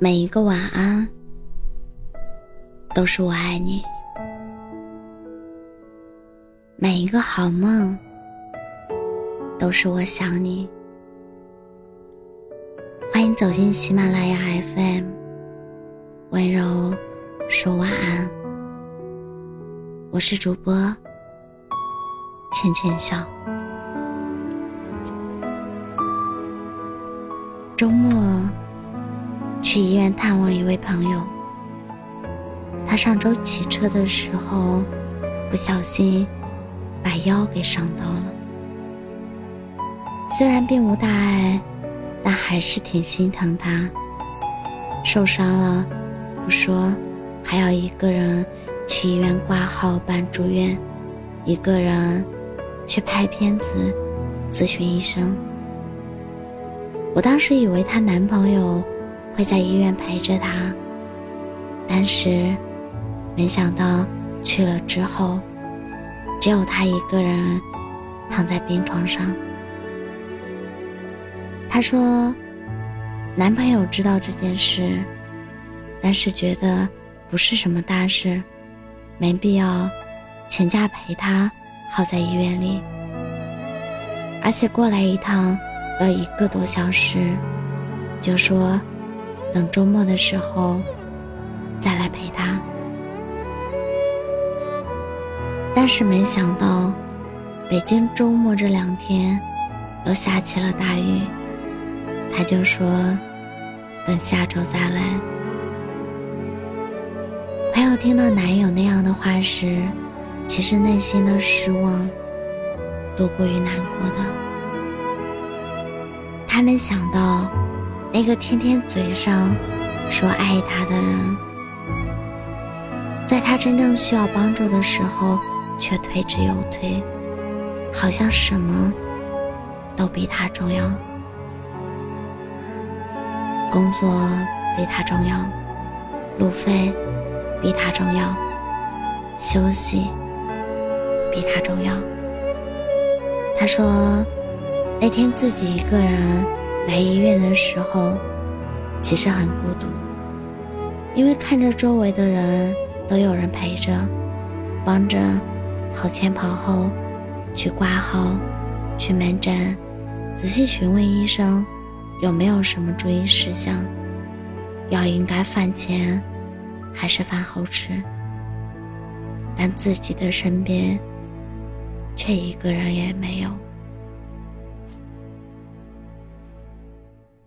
每一个晚安，都是我爱你；每一个好梦，都是我想你。欢迎走进喜马拉雅 FM，温柔说晚安。我是主播浅浅笑。周末去医院探望一位朋友，他上周骑车的时候不小心把腰给伤到了，虽然并无大碍，但还是挺心疼他。受伤了不说，还要一个人去医院挂号办住院，一个人去拍片子，咨询医生。我当时以为她男朋友会在医院陪着他，但是没想到去了之后，只有他一个人躺在病床上。他说，男朋友知道这件事，但是觉得不是什么大事，没必要请假陪他耗在医院里，而且过来一趟。要一个多小时，就说等周末的时候再来陪他。但是没想到，北京周末这两天又下起了大雨，他就说等下周再来。朋友听到男友那样的话时，其实内心的失望多过于难过的。他没想到，那个天天嘴上说爱他的人，在他真正需要帮助的时候却推之又推，好像什么都比他重要。工作比他重要，路费比他重要，休息比他重要。他说。那天自己一个人来医院的时候，其实很孤独，因为看着周围的人都有人陪着，帮着跑前跑后，去挂号，去门诊，仔细询问医生有没有什么注意事项，药应该饭前还是饭后吃，但自己的身边却一个人也没有。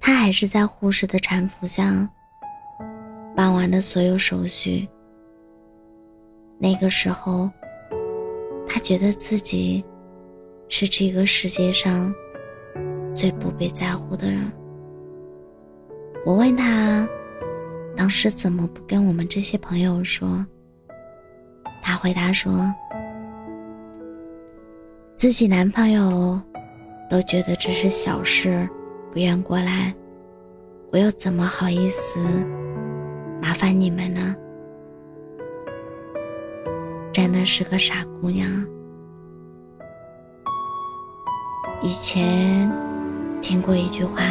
他还是在护士的搀扶下办完的所有手续。那个时候，他觉得自己是这个世界上最不被在乎的人。我问他，当时怎么不跟我们这些朋友说？他回答说，自己男朋友都觉得这是小事。不愿过来，我又怎么好意思麻烦你们呢？真的是个傻姑娘。以前听过一句话：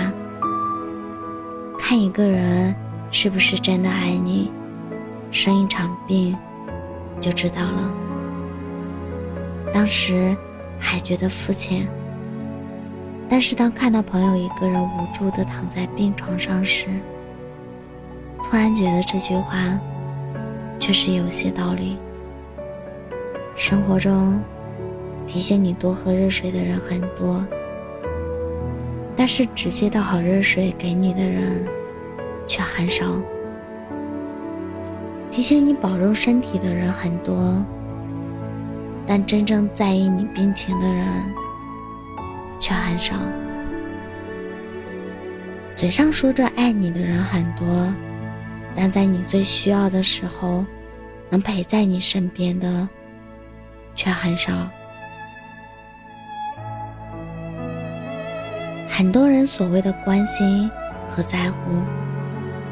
看一个人是不是真的爱你，生一场病就知道了。当时还觉得肤浅。但是当看到朋友一个人无助的躺在病床上时，突然觉得这句话确实有些道理。生活中提醒你多喝热水的人很多，但是直接倒好热水给你的人却很少。提醒你保重身体的人很多，但真正在意你病情的人。却很少。嘴上说着爱你的人很多，但在你最需要的时候，能陪在你身边的却很少。很多人所谓的关心和在乎，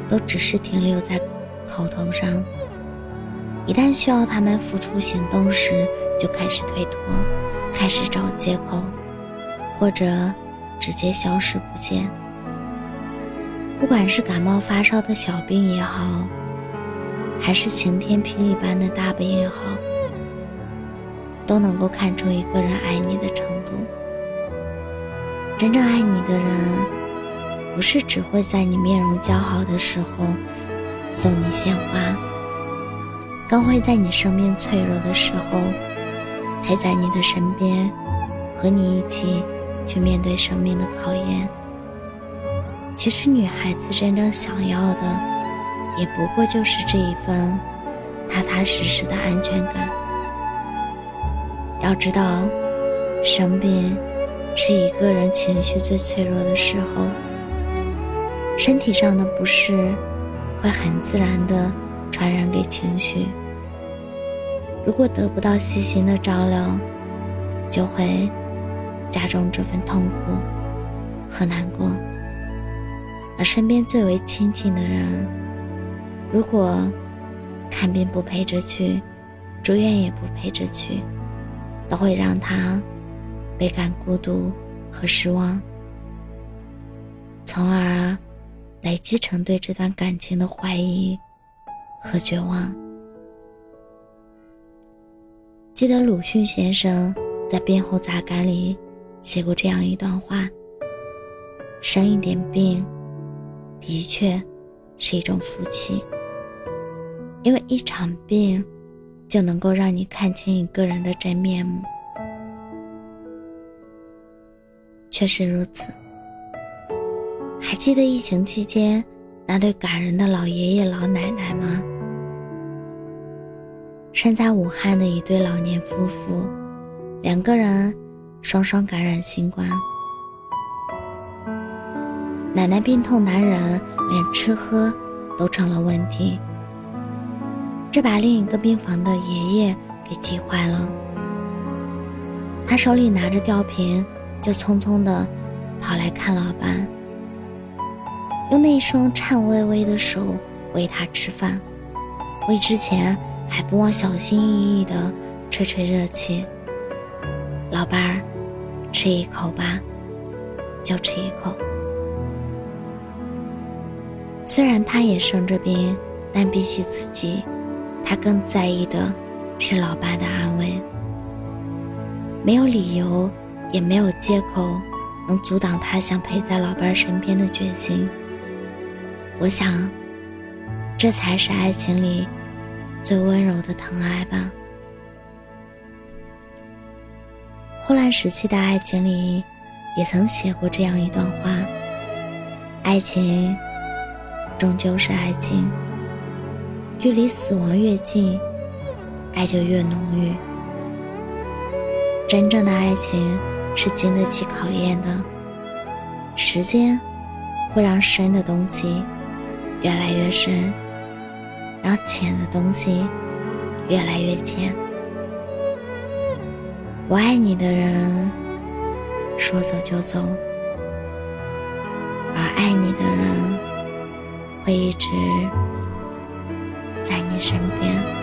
都只是停留在口头上，一旦需要他们付出行动时，就开始推脱，开始找借口。或者直接消失不见。不管是感冒发烧的小病也好，还是晴天霹雳般的大病也好，都能够看出一个人爱你的程度。真正爱你的人，不是只会在你面容姣好的时候送你鲜花，更会在你生命脆弱的时候陪在你的身边，和你一起去面对生命的考验。其实，女孩子真正想要的，也不过就是这一份踏踏实实的安全感。要知道，生病是一个人情绪最脆弱的时候，身体上的不适会很自然的传染给情绪。如果得不到细心的照料，就会加重这份痛苦和难过。而身边最为亲近的人，如果看病不陪着去，住院也不陪着去，都会让他倍感孤独和失望，从而累积成对这段感情的怀疑和绝望。记得鲁迅先生在《病后杂感》里写过这样一段话：生一点病。的确，是一种福气。因为一场病，就能够让你看清一个人的真面目。确实如此。还记得疫情期间那对感人的老爷爷老奶奶吗？身在武汉的一对老年夫妇，两个人双双感染新冠。奶奶病痛难忍，连吃喝都成了问题。这把另一个病房的爷爷给急坏了。他手里拿着吊瓶，就匆匆地跑来看老伴，用那双颤巍巍的手喂他吃饭，喂之前还不忘小心翼翼地吹吹热气。老伴儿，吃一口吧，就吃一口。虽然他也生着病，但比起自己，他更在意的是老爸的安危。没有理由，也没有借口，能阻挡他想陪在老伴身边的决心。我想，这才是爱情里最温柔的疼爱吧。霍乱时期的爱情里，也曾写过这样一段话：爱情。终究是爱情，距离死亡越近，爱就越浓郁。真正的爱情是经得起考验的，时间会让深的东西越来越深，让浅的东西越来越浅。我爱你的人，说走就走，而爱你的人。会一直在你身边。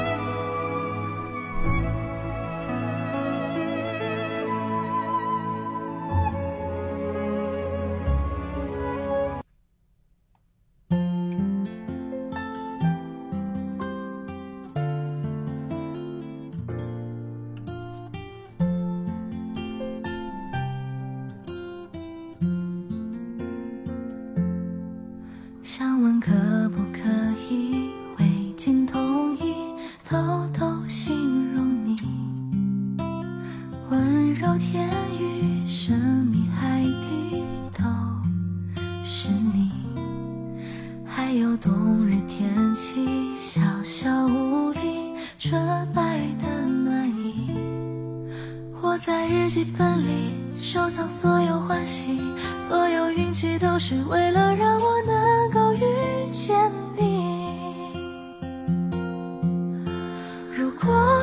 记本里收藏所有欢喜，所有运气都是为了让我能够。遇见你，如果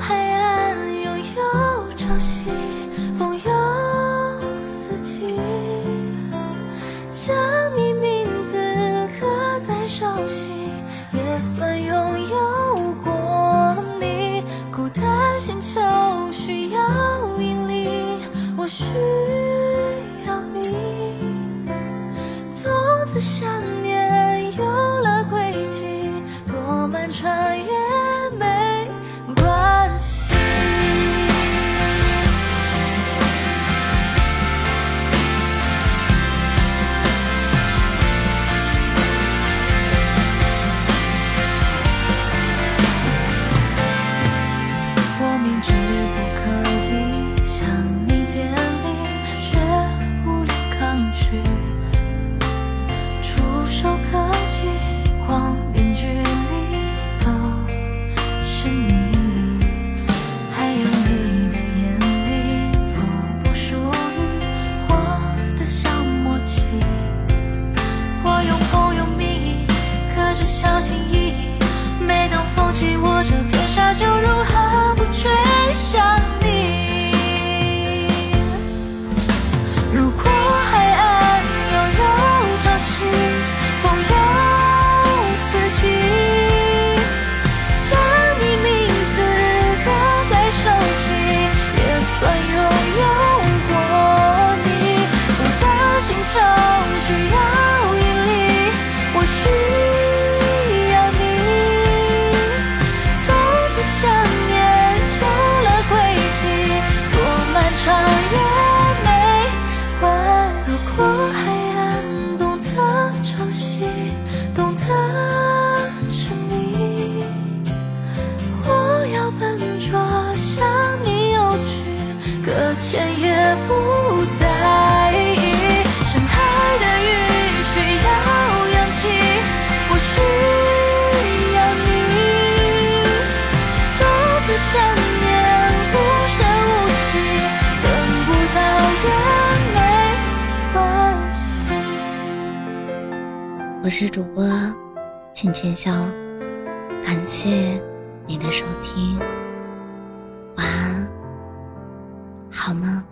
想。我是主播浅浅笑感谢你的收听晚安好梦。